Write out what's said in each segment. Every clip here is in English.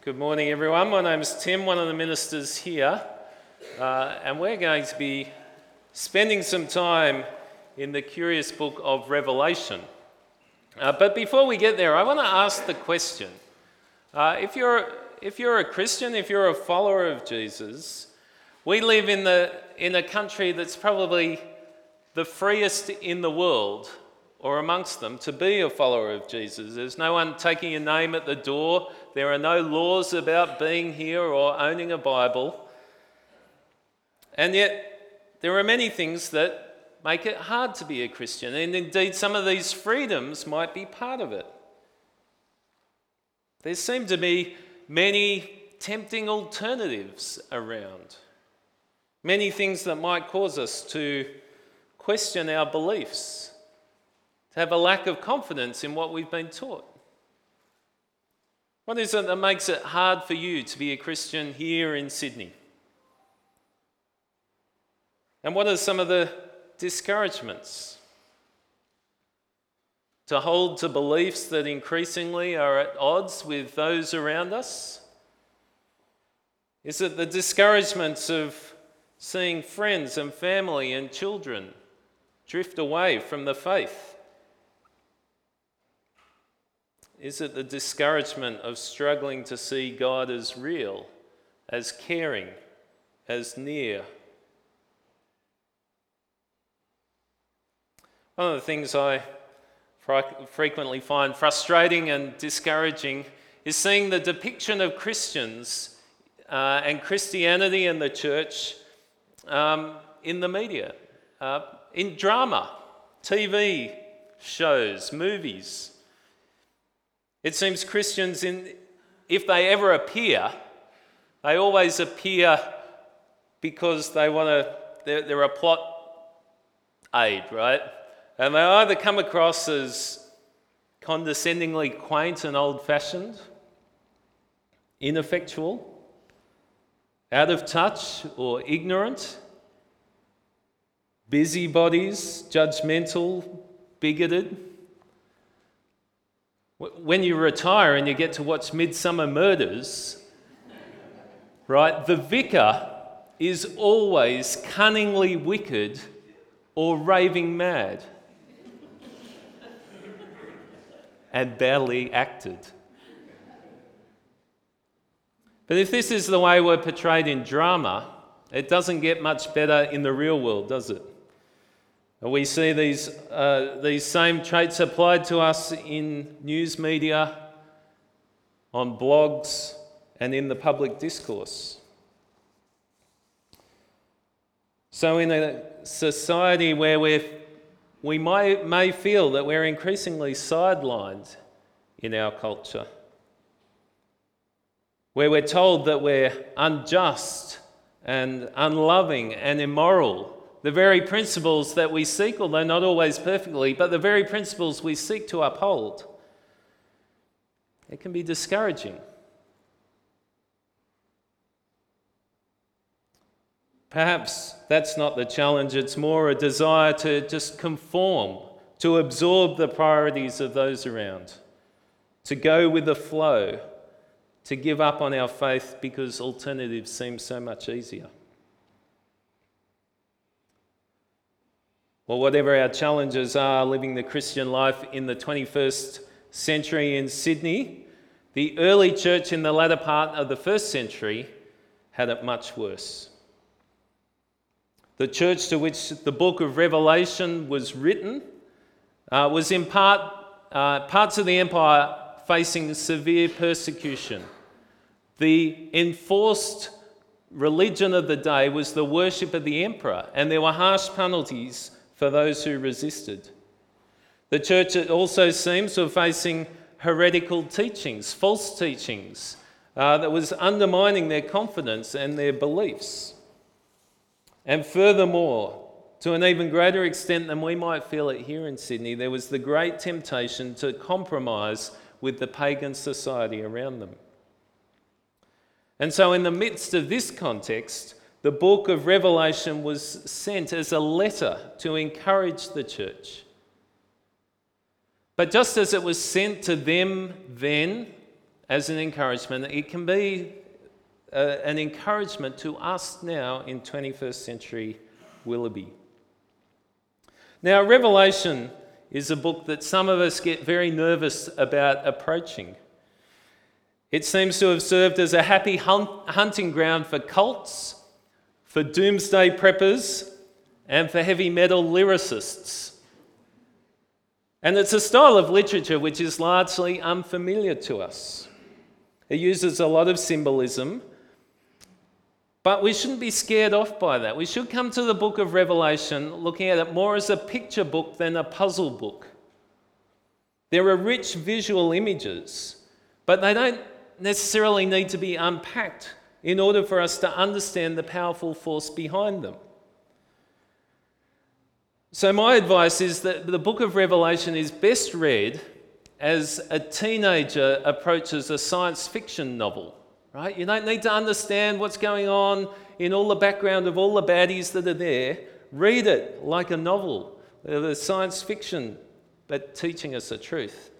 Good morning, everyone. My name is Tim, one of the ministers here, uh, and we're going to be spending some time in the curious book of Revelation. Uh, but before we get there, I want to ask the question uh, if, you're, if you're a Christian, if you're a follower of Jesus, we live in, the, in a country that's probably the freest in the world or amongst them to be a follower of Jesus. There's no one taking your name at the door. There are no laws about being here or owning a Bible. And yet, there are many things that make it hard to be a Christian. And indeed, some of these freedoms might be part of it. There seem to be many tempting alternatives around, many things that might cause us to question our beliefs to have a lack of confidence in what we've been taught? What is it that makes it hard for you to be a Christian here in Sydney? And what are some of the discouragements? To hold to beliefs that increasingly are at odds with those around us? Is it the discouragements of seeing friends and family and children drift away from the faith? Is it the discouragement of struggling to see God as real, as caring, as near? One of the things I frequently find frustrating and discouraging is seeing the depiction of Christians uh, and Christianity and the church um, in the media, uh, in drama, TV shows, movies. It seems Christians, in, if they ever appear, they always appear because they want to, they're, they're a plot aid, right? And they either come across as condescendingly quaint and old fashioned, ineffectual, out of touch or ignorant, busybodies, judgmental, bigoted. When you retire and you get to watch Midsomer Murders, right, the vicar is always cunningly wicked or raving mad and badly acted. But if this is the way we're portrayed in drama, it doesn't get much better in the real world, does it? We see these, uh, these same traits applied to us in news media, on blogs, and in the public discourse. So, in a society where we we may, may feel that we're increasingly sidelined in our culture, where we're told that we're unjust and unloving and immoral the very principles that we seek, although not always perfectly, but the very principles we seek to uphold, it can be discouraging. Perhaps that's not the challenge, it's more a desire to just conform, to absorb the priorities of those around, to go with the flow, to give up on our faith because alternatives seem so much easier. Well, whatever our challenges are living the Christian life in the 21st century in Sydney, the early church in the latter part of the first century had it much worse. The church to which the book of Revelation was written uh, was in part uh, parts of the empire facing severe persecution. The enforced religion of the day was the worship of the emperor, and there were harsh penalties for those who resisted. The church also seems to be facing heretical teachings, false teachings, uh, that was undermining their confidence and their beliefs. And furthermore, to an even greater extent than we might feel it here in Sydney, there was the great temptation to compromise with the pagan society around them. And so, in the midst of this context, the book of Revelation was sent as a letter to encourage the church. But just as it was sent to them then, as an encouragement, it can be uh, an encouragement to us now in 21st century Willoughby. Now, Revelation is a book that some of us get very nervous about approaching. It seems to have served as a happy hunt- hunting ground for cults, for doomsday preppers, and for heavy metal lyricists. And it's a style of literature which is largely unfamiliar to us. It uses a lot of symbolism, but we shouldn't be scared off by that. We should come to the book of Revelation looking at it more as a picture book than a puzzle book. There are rich visual images, but they don't necessarily need to be unpacked in order for us to understand the powerful force behind them. So, my advice is that the book of Revelation is best read as a teenager approaches a science fiction novel, right? You don't need to understand what's going on in all the background of all the baddies that are there. Read it like a novel, the science fiction, but teaching us the truth.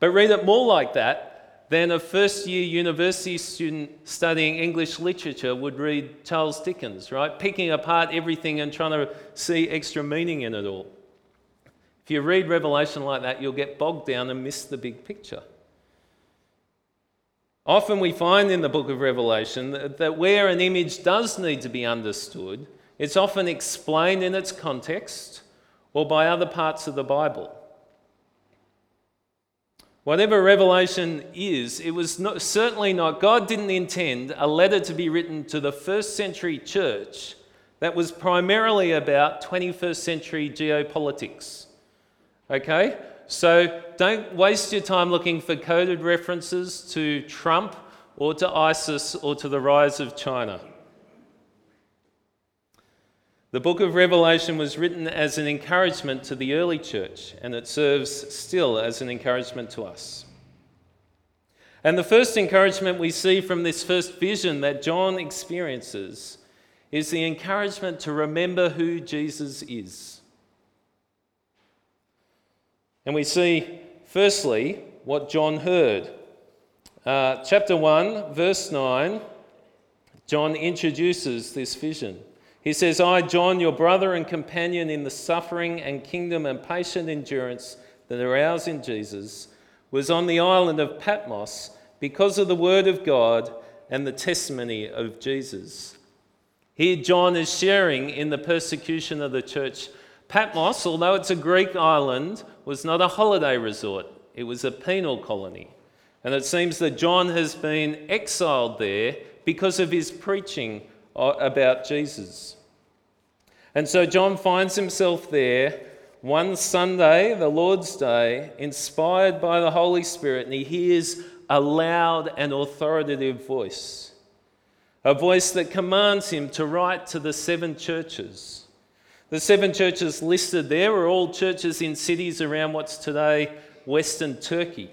But read it more like that than a first year university student studying English literature would read Charles Dickens, right? Picking apart everything and trying to see extra meaning in it all. If you read Revelation like that, you'll get bogged down and miss the big picture. Often we find in the book of Revelation that, that where an image does need to be understood, it's often explained in its context or by other parts of the Bible. Whatever Revelation is, it was not, certainly not, God didn't intend a letter to be written to the first century church that was primarily about 21st century geopolitics. Okay? So don't waste your time looking for coded references to Trump or to ISIS or to the rise of China. The book of Revelation was written as an encouragement to the early church, and it serves still as an encouragement to us. And the first encouragement we see from this first vision that John experiences is the encouragement to remember who Jesus is. And we see, firstly, what John heard. Uh, chapter 1, verse 9, John introduces this vision. He says, I, John, your brother and companion in the suffering and kingdom and patient endurance that are ours in Jesus, was on the island of Patmos because of the word of God and the testimony of Jesus. Here, John is sharing in the persecution of the church. Patmos, although it's a Greek island, was not a holiday resort, it was a penal colony. And it seems that John has been exiled there because of his preaching Uh, about Jesus. And so John finds himself there one Sunday, the Lord's Day, inspired by the Holy Spirit, and he hears a loud and authoritative voice. A voice that commands him to write to the seven churches. The seven churches listed there are all churches in cities around what's today Western Turkey.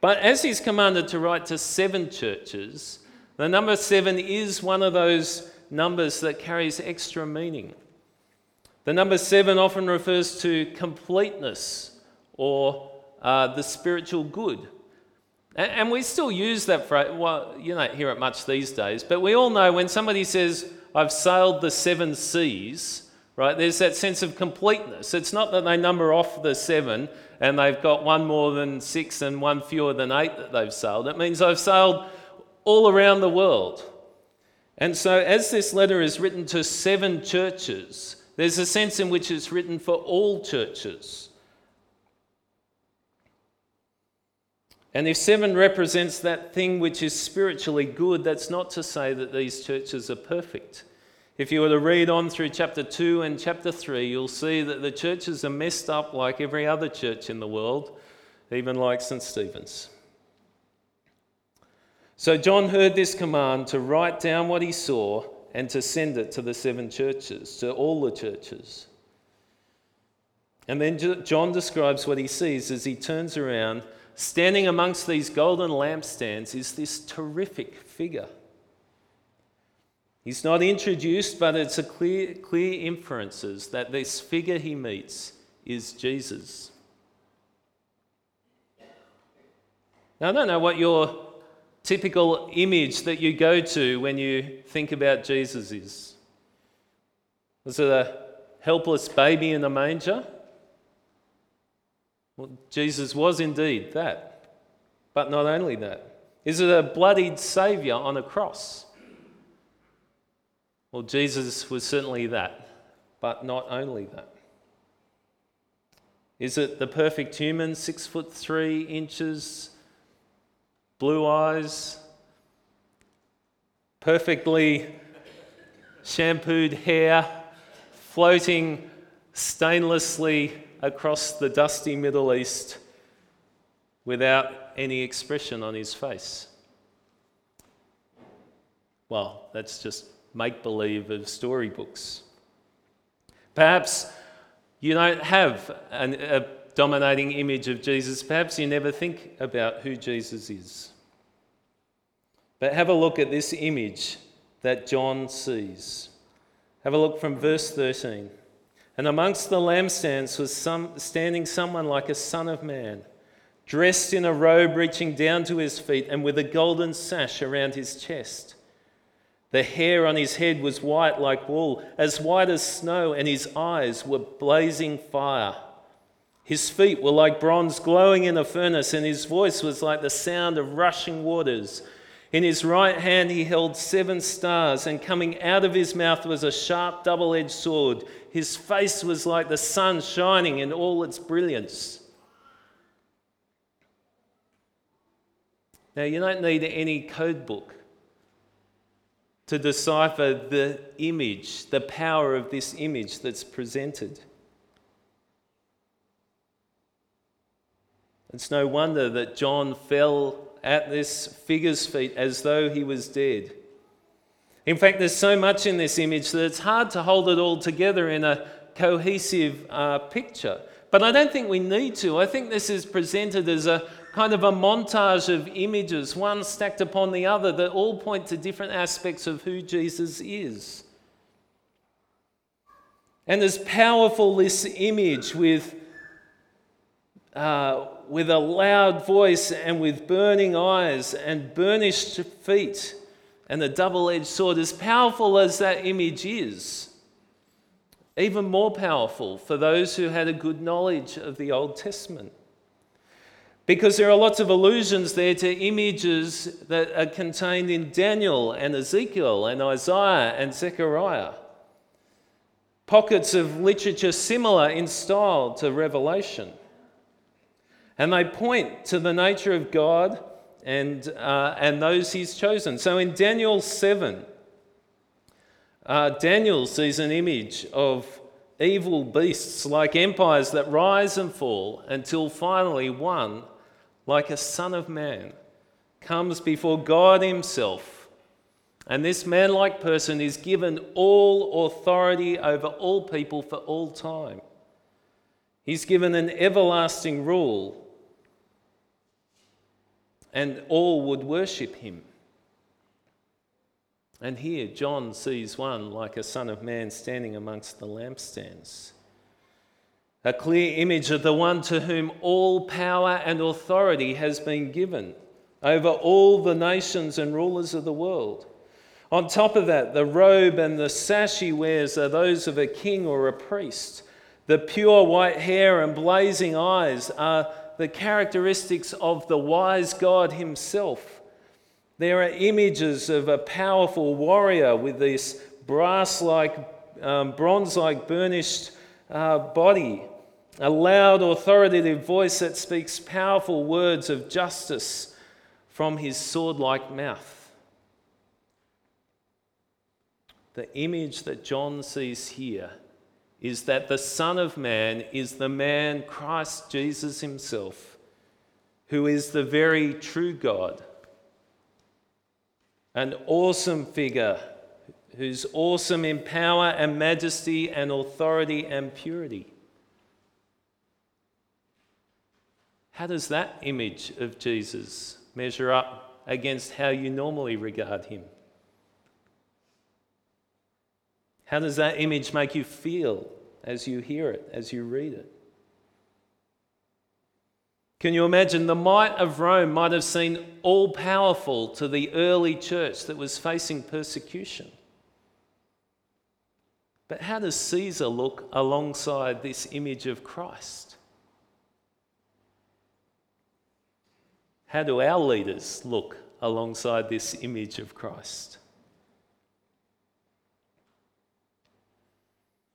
But as he's commanded to write to seven churches, the number seven is one of those numbers that carries extra meaning. The number seven often refers to completeness or uh, the spiritual good. And, and we still use that phrase, well, you don't hear it much these days, but we all know when somebody says, I've sailed the seven seas, right, there's that sense of completeness. It's not that they number off the seven and they've got one more than six and one fewer than eight that they've sailed. It means I've sailed all around the world. And so, as this letter is written to seven churches, there's a sense in which it's written for all churches. And if seven represents that thing which is spiritually good, that's not to say that these churches are perfect. If you were to read on through chapter 2 and chapter 3, you'll see that the churches are messed up like every other church in the world, even like St. Stephen's. So John heard this command to write down what he saw and to send it to the seven churches, to all the churches. And then John describes what he sees as he turns around. Standing amongst these golden lampstands is this terrific figure. He's not introduced, but it's a clear, clear inferences that this figure he meets is Jesus. Now, I don't know what your typical image that you go to when you think about Jesus is. Was it a helpless baby in a manger? Well, Jesus was indeed that. But not only that. Is it a bloodied Saviour on a cross? Well, Jesus was certainly that, but not only that. Is it the perfect human, six foot three inches, blue eyes, perfectly shampooed hair, floating stainlessly across the dusty Middle East without any expression on his face? Well, that's just make believe of storybooks. Perhaps you don't have an, a dominating image of Jesus. Perhaps you never think about who Jesus is. But have a look at this image that John sees. Have a look from verse 13. And amongst the lampstands was some, standing someone like a son of man, dressed in a robe reaching down to his feet and with a golden sash around his chest. The hair on his head was white like wool, as white as snow, and his eyes were blazing fire. His feet were like bronze glowing in a furnace, and his voice was like the sound of rushing waters. In his right hand he held seven stars, and coming out of his mouth was a sharp double edged sword. His face was like the sun shining in all its brilliance. Now, you don't need any code book to decipher the image, the power of this image that's presented. It's no wonder that John fell at this figure's feet as though he was dead. In fact, there's so much in this image that it's hard to hold it all together in a cohesive uh, picture. But I don't think we need to. I think this is presented as a kind of a montage of images, one stacked upon the other, that all point to different aspects of who Jesus is. And as powerful this image with, uh, with a loud voice and with burning eyes and burnished feet and a double edged sword, as powerful as that image is, even more powerful for those who had a good knowledge of the Old Testament because there are lots of allusions there to images that are contained in Daniel and Ezekiel and Isaiah and Zechariah. Pockets of literature similar in style to Revelation. And they point to the nature of God and, uh, and those he's chosen. So in Daniel 7, uh, Daniel sees an image of evil beasts like empires that rise and fall until finally one like a son of man, comes before God Himself. And this man like person is given all authority over all people for all time. He's given an everlasting rule, and all would worship him. And here, John sees one like a son of man standing amongst the lampstands a clear image of the one to whom all power and authority has been given over all the nations and rulers of the world. On top of that, the robe and the sash he wears are those of a king or a priest. The pure white hair and blazing eyes are the characteristics of the wise God himself. There are images of a powerful warrior with this brass like, um, bronze like burnished uh, body a loud, authoritative voice that speaks powerful words of justice from his sword like mouth. The image that John sees here is that the Son of Man is the man, Christ Jesus himself, who is the very true God. An awesome figure who's awesome in power and majesty and authority and purity. How does that image of Jesus measure up against how you normally regard him? How does that image make you feel as you hear it, as you read it? Can you imagine the might of Rome might have seemed all powerful to the early church that was facing persecution? But how does Caesar look alongside this image of Christ? How do our leaders look alongside this image of Christ?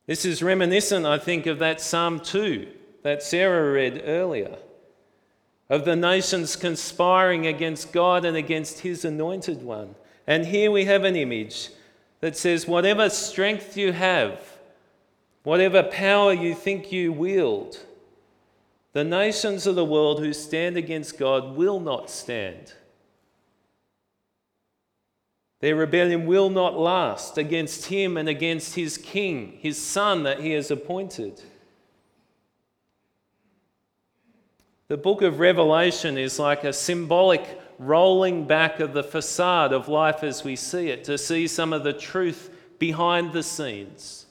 This is reminiscent, I think, of that Psalm 2 that Sarah read earlier, of the nations conspiring against God and against his anointed one. And here we have an image that says, whatever strength you have, whatever power you think you wield, the nations of the world who stand against God will not stand. Their rebellion will not last against him and against his king, his son that he has appointed. The book of Revelation is like a symbolic rolling back of the facade of life as we see it, to see some of the truth behind the scenes.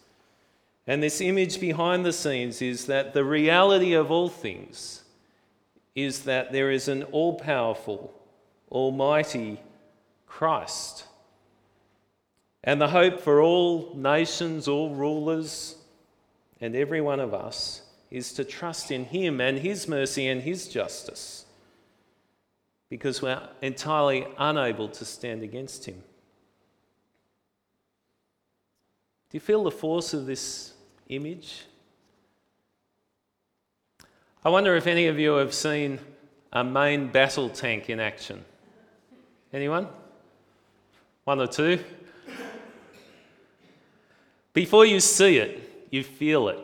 And this image behind the scenes is that the reality of all things is that there is an all powerful, almighty Christ. And the hope for all nations, all rulers, and every one of us is to trust in Him and His mercy and His justice because we're entirely unable to stand against him. Do you feel the force of this image? I wonder if any of you have seen a main battle tank in action. Anyone? One or two? Before you see it, you feel it.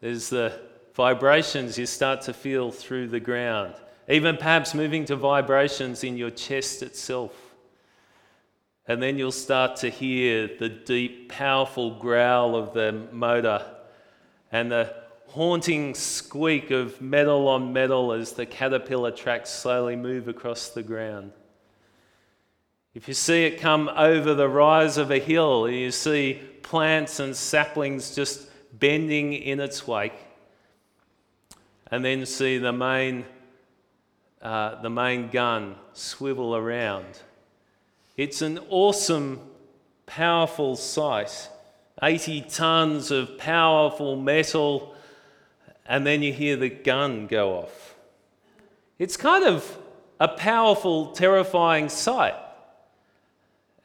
There's the vibrations you start to feel through the ground even perhaps moving to vibrations in your chest itself. And then you'll start to hear the deep, powerful growl of the motor and the haunting squeak of metal on metal as the caterpillar tracks slowly move across the ground. If you see it come over the rise of a hill, and you see plants and saplings just bending in its wake, and then see the main uh, the main gun swivel around. It's an awesome, powerful sight. 80 tons of powerful metal, and then you hear the gun go off. It's kind of a powerful, terrifying sight.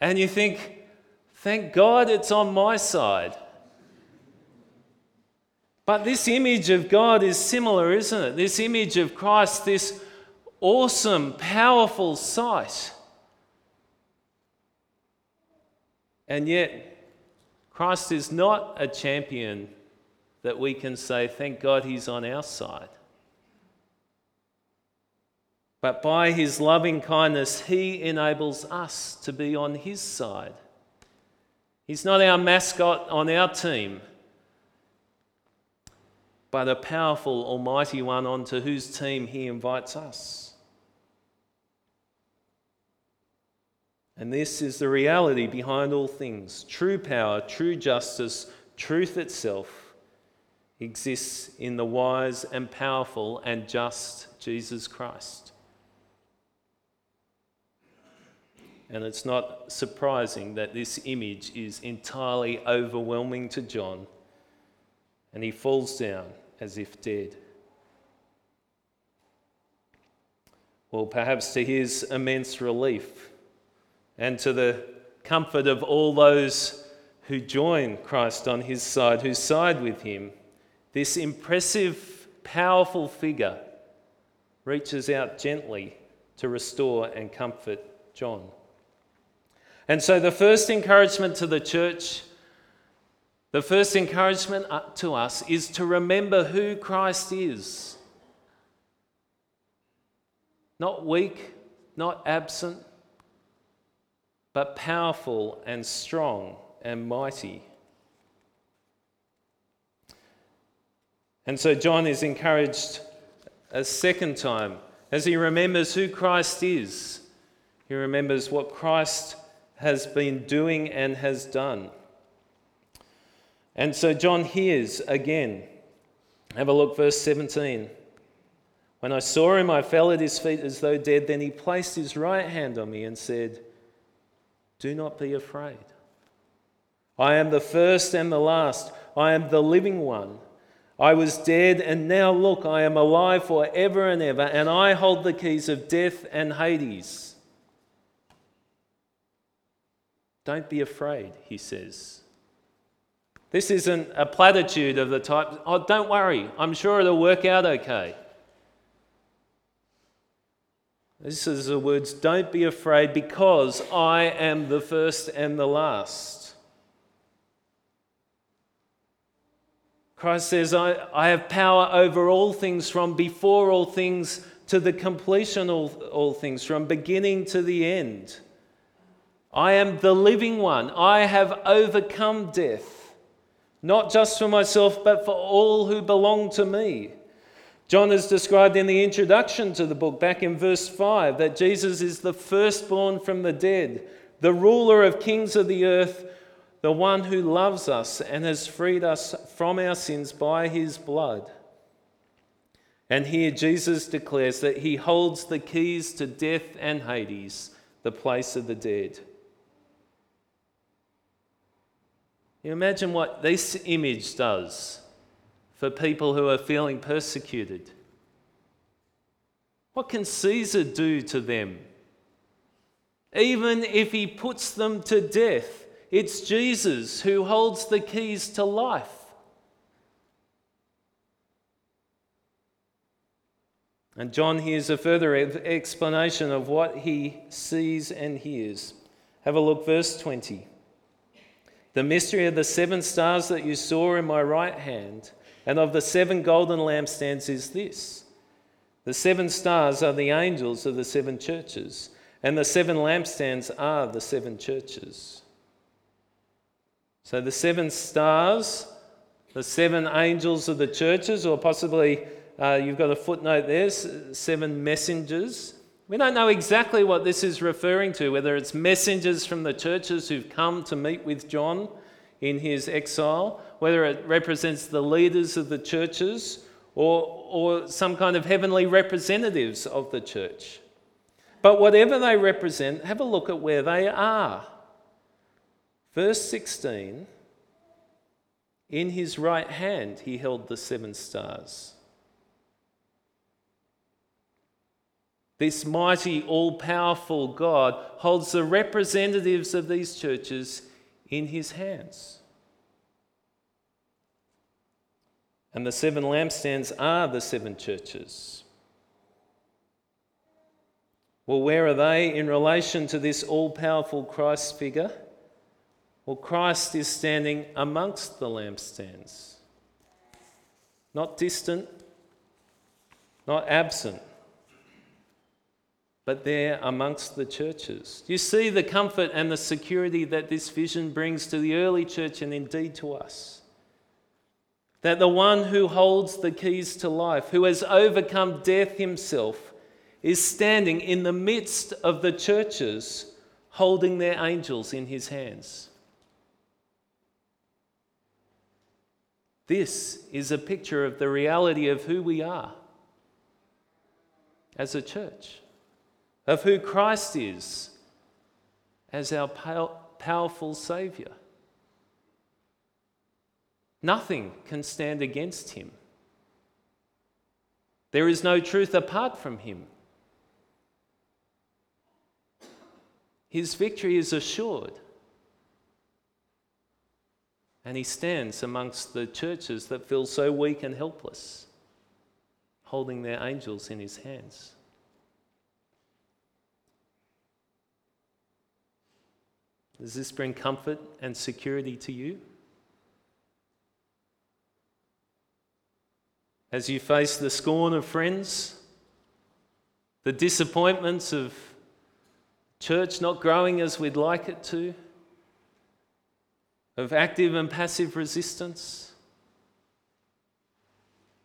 And you think, thank God it's on my side. But this image of God is similar, isn't it? This image of Christ, this awesome, powerful sight. And yet, Christ is not a champion that we can say, thank God he's on our side. But by his loving kindness, he enables us to be on his side. He's not our mascot on our team, but a powerful, almighty one onto whose team he invites us. And this is the reality behind all things. True power, true justice, truth itself exists in the wise and powerful and just Jesus Christ. And it's not surprising that this image is entirely overwhelming to John, and he falls down as if dead. Well, perhaps to his immense relief, and to the comfort of all those who join Christ on his side, who side with him, this impressive, powerful figure reaches out gently to restore and comfort John. And so, the first encouragement to the church, the first encouragement uh, to us is to remember who Christ is. Not weak, not absent, but powerful and strong and mighty. And so John is encouraged a second time as he remembers who Christ is. He remembers what Christ has been doing and has done. And so John hears again. Have a look, verse 17. When I saw him, I fell at his feet as though dead. Then he placed his right hand on me and said, Do not be afraid. I am the first and the last. I am the living one. I was dead, and now look, I am alive for ever and ever, and I hold the keys of death and Hades. Don't be afraid, he says. This isn't a platitude of the type, oh, don't worry, I'm sure it'll work out okay. This is the words, don't be afraid because I am the first and the last. Christ says, I, I have power over all things from before all things to the completion of all things, from beginning to the end. I am the living one. I have overcome death, not just for myself, but for all who belong to me. John has described in the introduction to the book, back in verse 5, that Jesus is the firstborn from the dead, the ruler of kings of the earth, the one who loves us and has freed us from our sins by his blood. And here Jesus declares that he holds the keys to death and Hades, the place of the dead. You imagine what this image does for people who are feeling persecuted? What can Caesar do to them? Even if he puts them to death, it's Jesus who holds the keys to life. And John hears a further explanation of what he sees and hears. Have a look, verse 20. The mystery of the seven stars that you saw in my right hand and of the seven golden lampstands is this the seven stars are the angels of the seven churches, and the seven lampstands are the seven churches. So the seven stars, the seven angels of the churches, or possibly uh, you've got a footnote there, seven messengers. We don't know exactly what this is referring to, whether it's messengers from the churches who've come to meet with John in his exile, whether it represents the leaders of the churches or, or some kind of heavenly representatives of the church. But whatever they represent, have a look at where they are. Verse 16 In his right hand he held the seven stars. This mighty, all powerful God holds the representatives of these churches in his hands. And the seven lampstands are the seven churches. Well, where are they in relation to this all powerful Christ figure? Well, Christ is standing amongst the lampstands, not distant, not absent, but there amongst the churches. You see the comfort and the security that this vision brings to the early church and indeed to us that the one who holds the keys to life, who has overcome death himself, is standing in the midst of the churches holding their angels in his hands. This is a picture of the reality of who we are as a church, of who Christ is as our powerful Saviour. Nothing can stand against him. There is no truth apart from him. His victory is assured. And he stands amongst the churches that feel so weak and helpless, holding their angels in his hands. Does this bring comfort and security to you? as you face the scorn of friends, the disappointments of church not growing as we'd like it to, of active and passive resistance,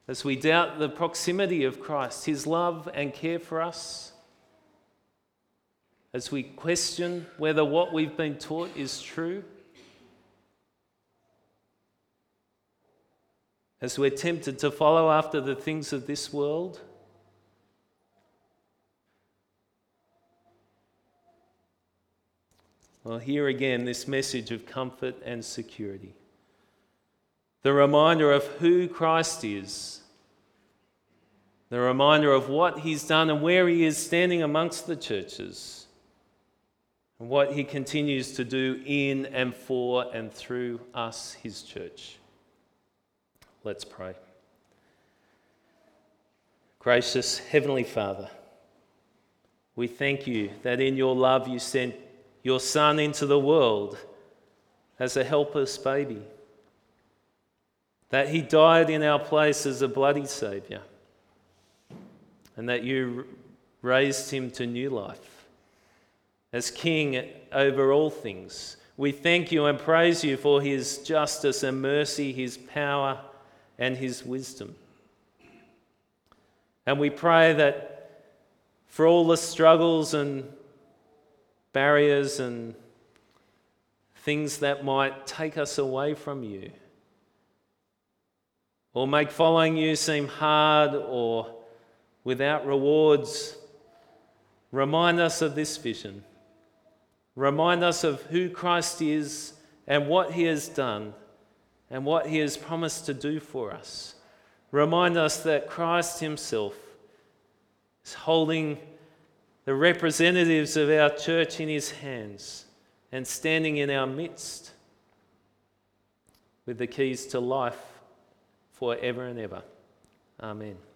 as we doubt the proximity of Christ, his love and care for us, as we question whether what we've been taught is true, as we're tempted to follow after the things of this world. Well, here again, this message of comfort and security. The reminder of who Christ is. The reminder of what he's done and where he is standing amongst the churches. And what he continues to do in and for and through us, his church. Let's pray. Gracious Heavenly Father, we thank you that in your love you sent your Son into the world as a helpless baby, that he died in our place as a bloody Saviour, and that you raised him to new life as King over all things. We thank you and praise you for his justice and mercy, his power and his wisdom. And we pray that for all the struggles and barriers and things that might take us away from you or make following you seem hard or without rewards, remind us of this vision. Remind us of who Christ is and what he has done and what he has promised to do for us. Remind us that Christ himself is holding the representatives of our church in his hands and standing in our midst with the keys to life forever and ever. Amen.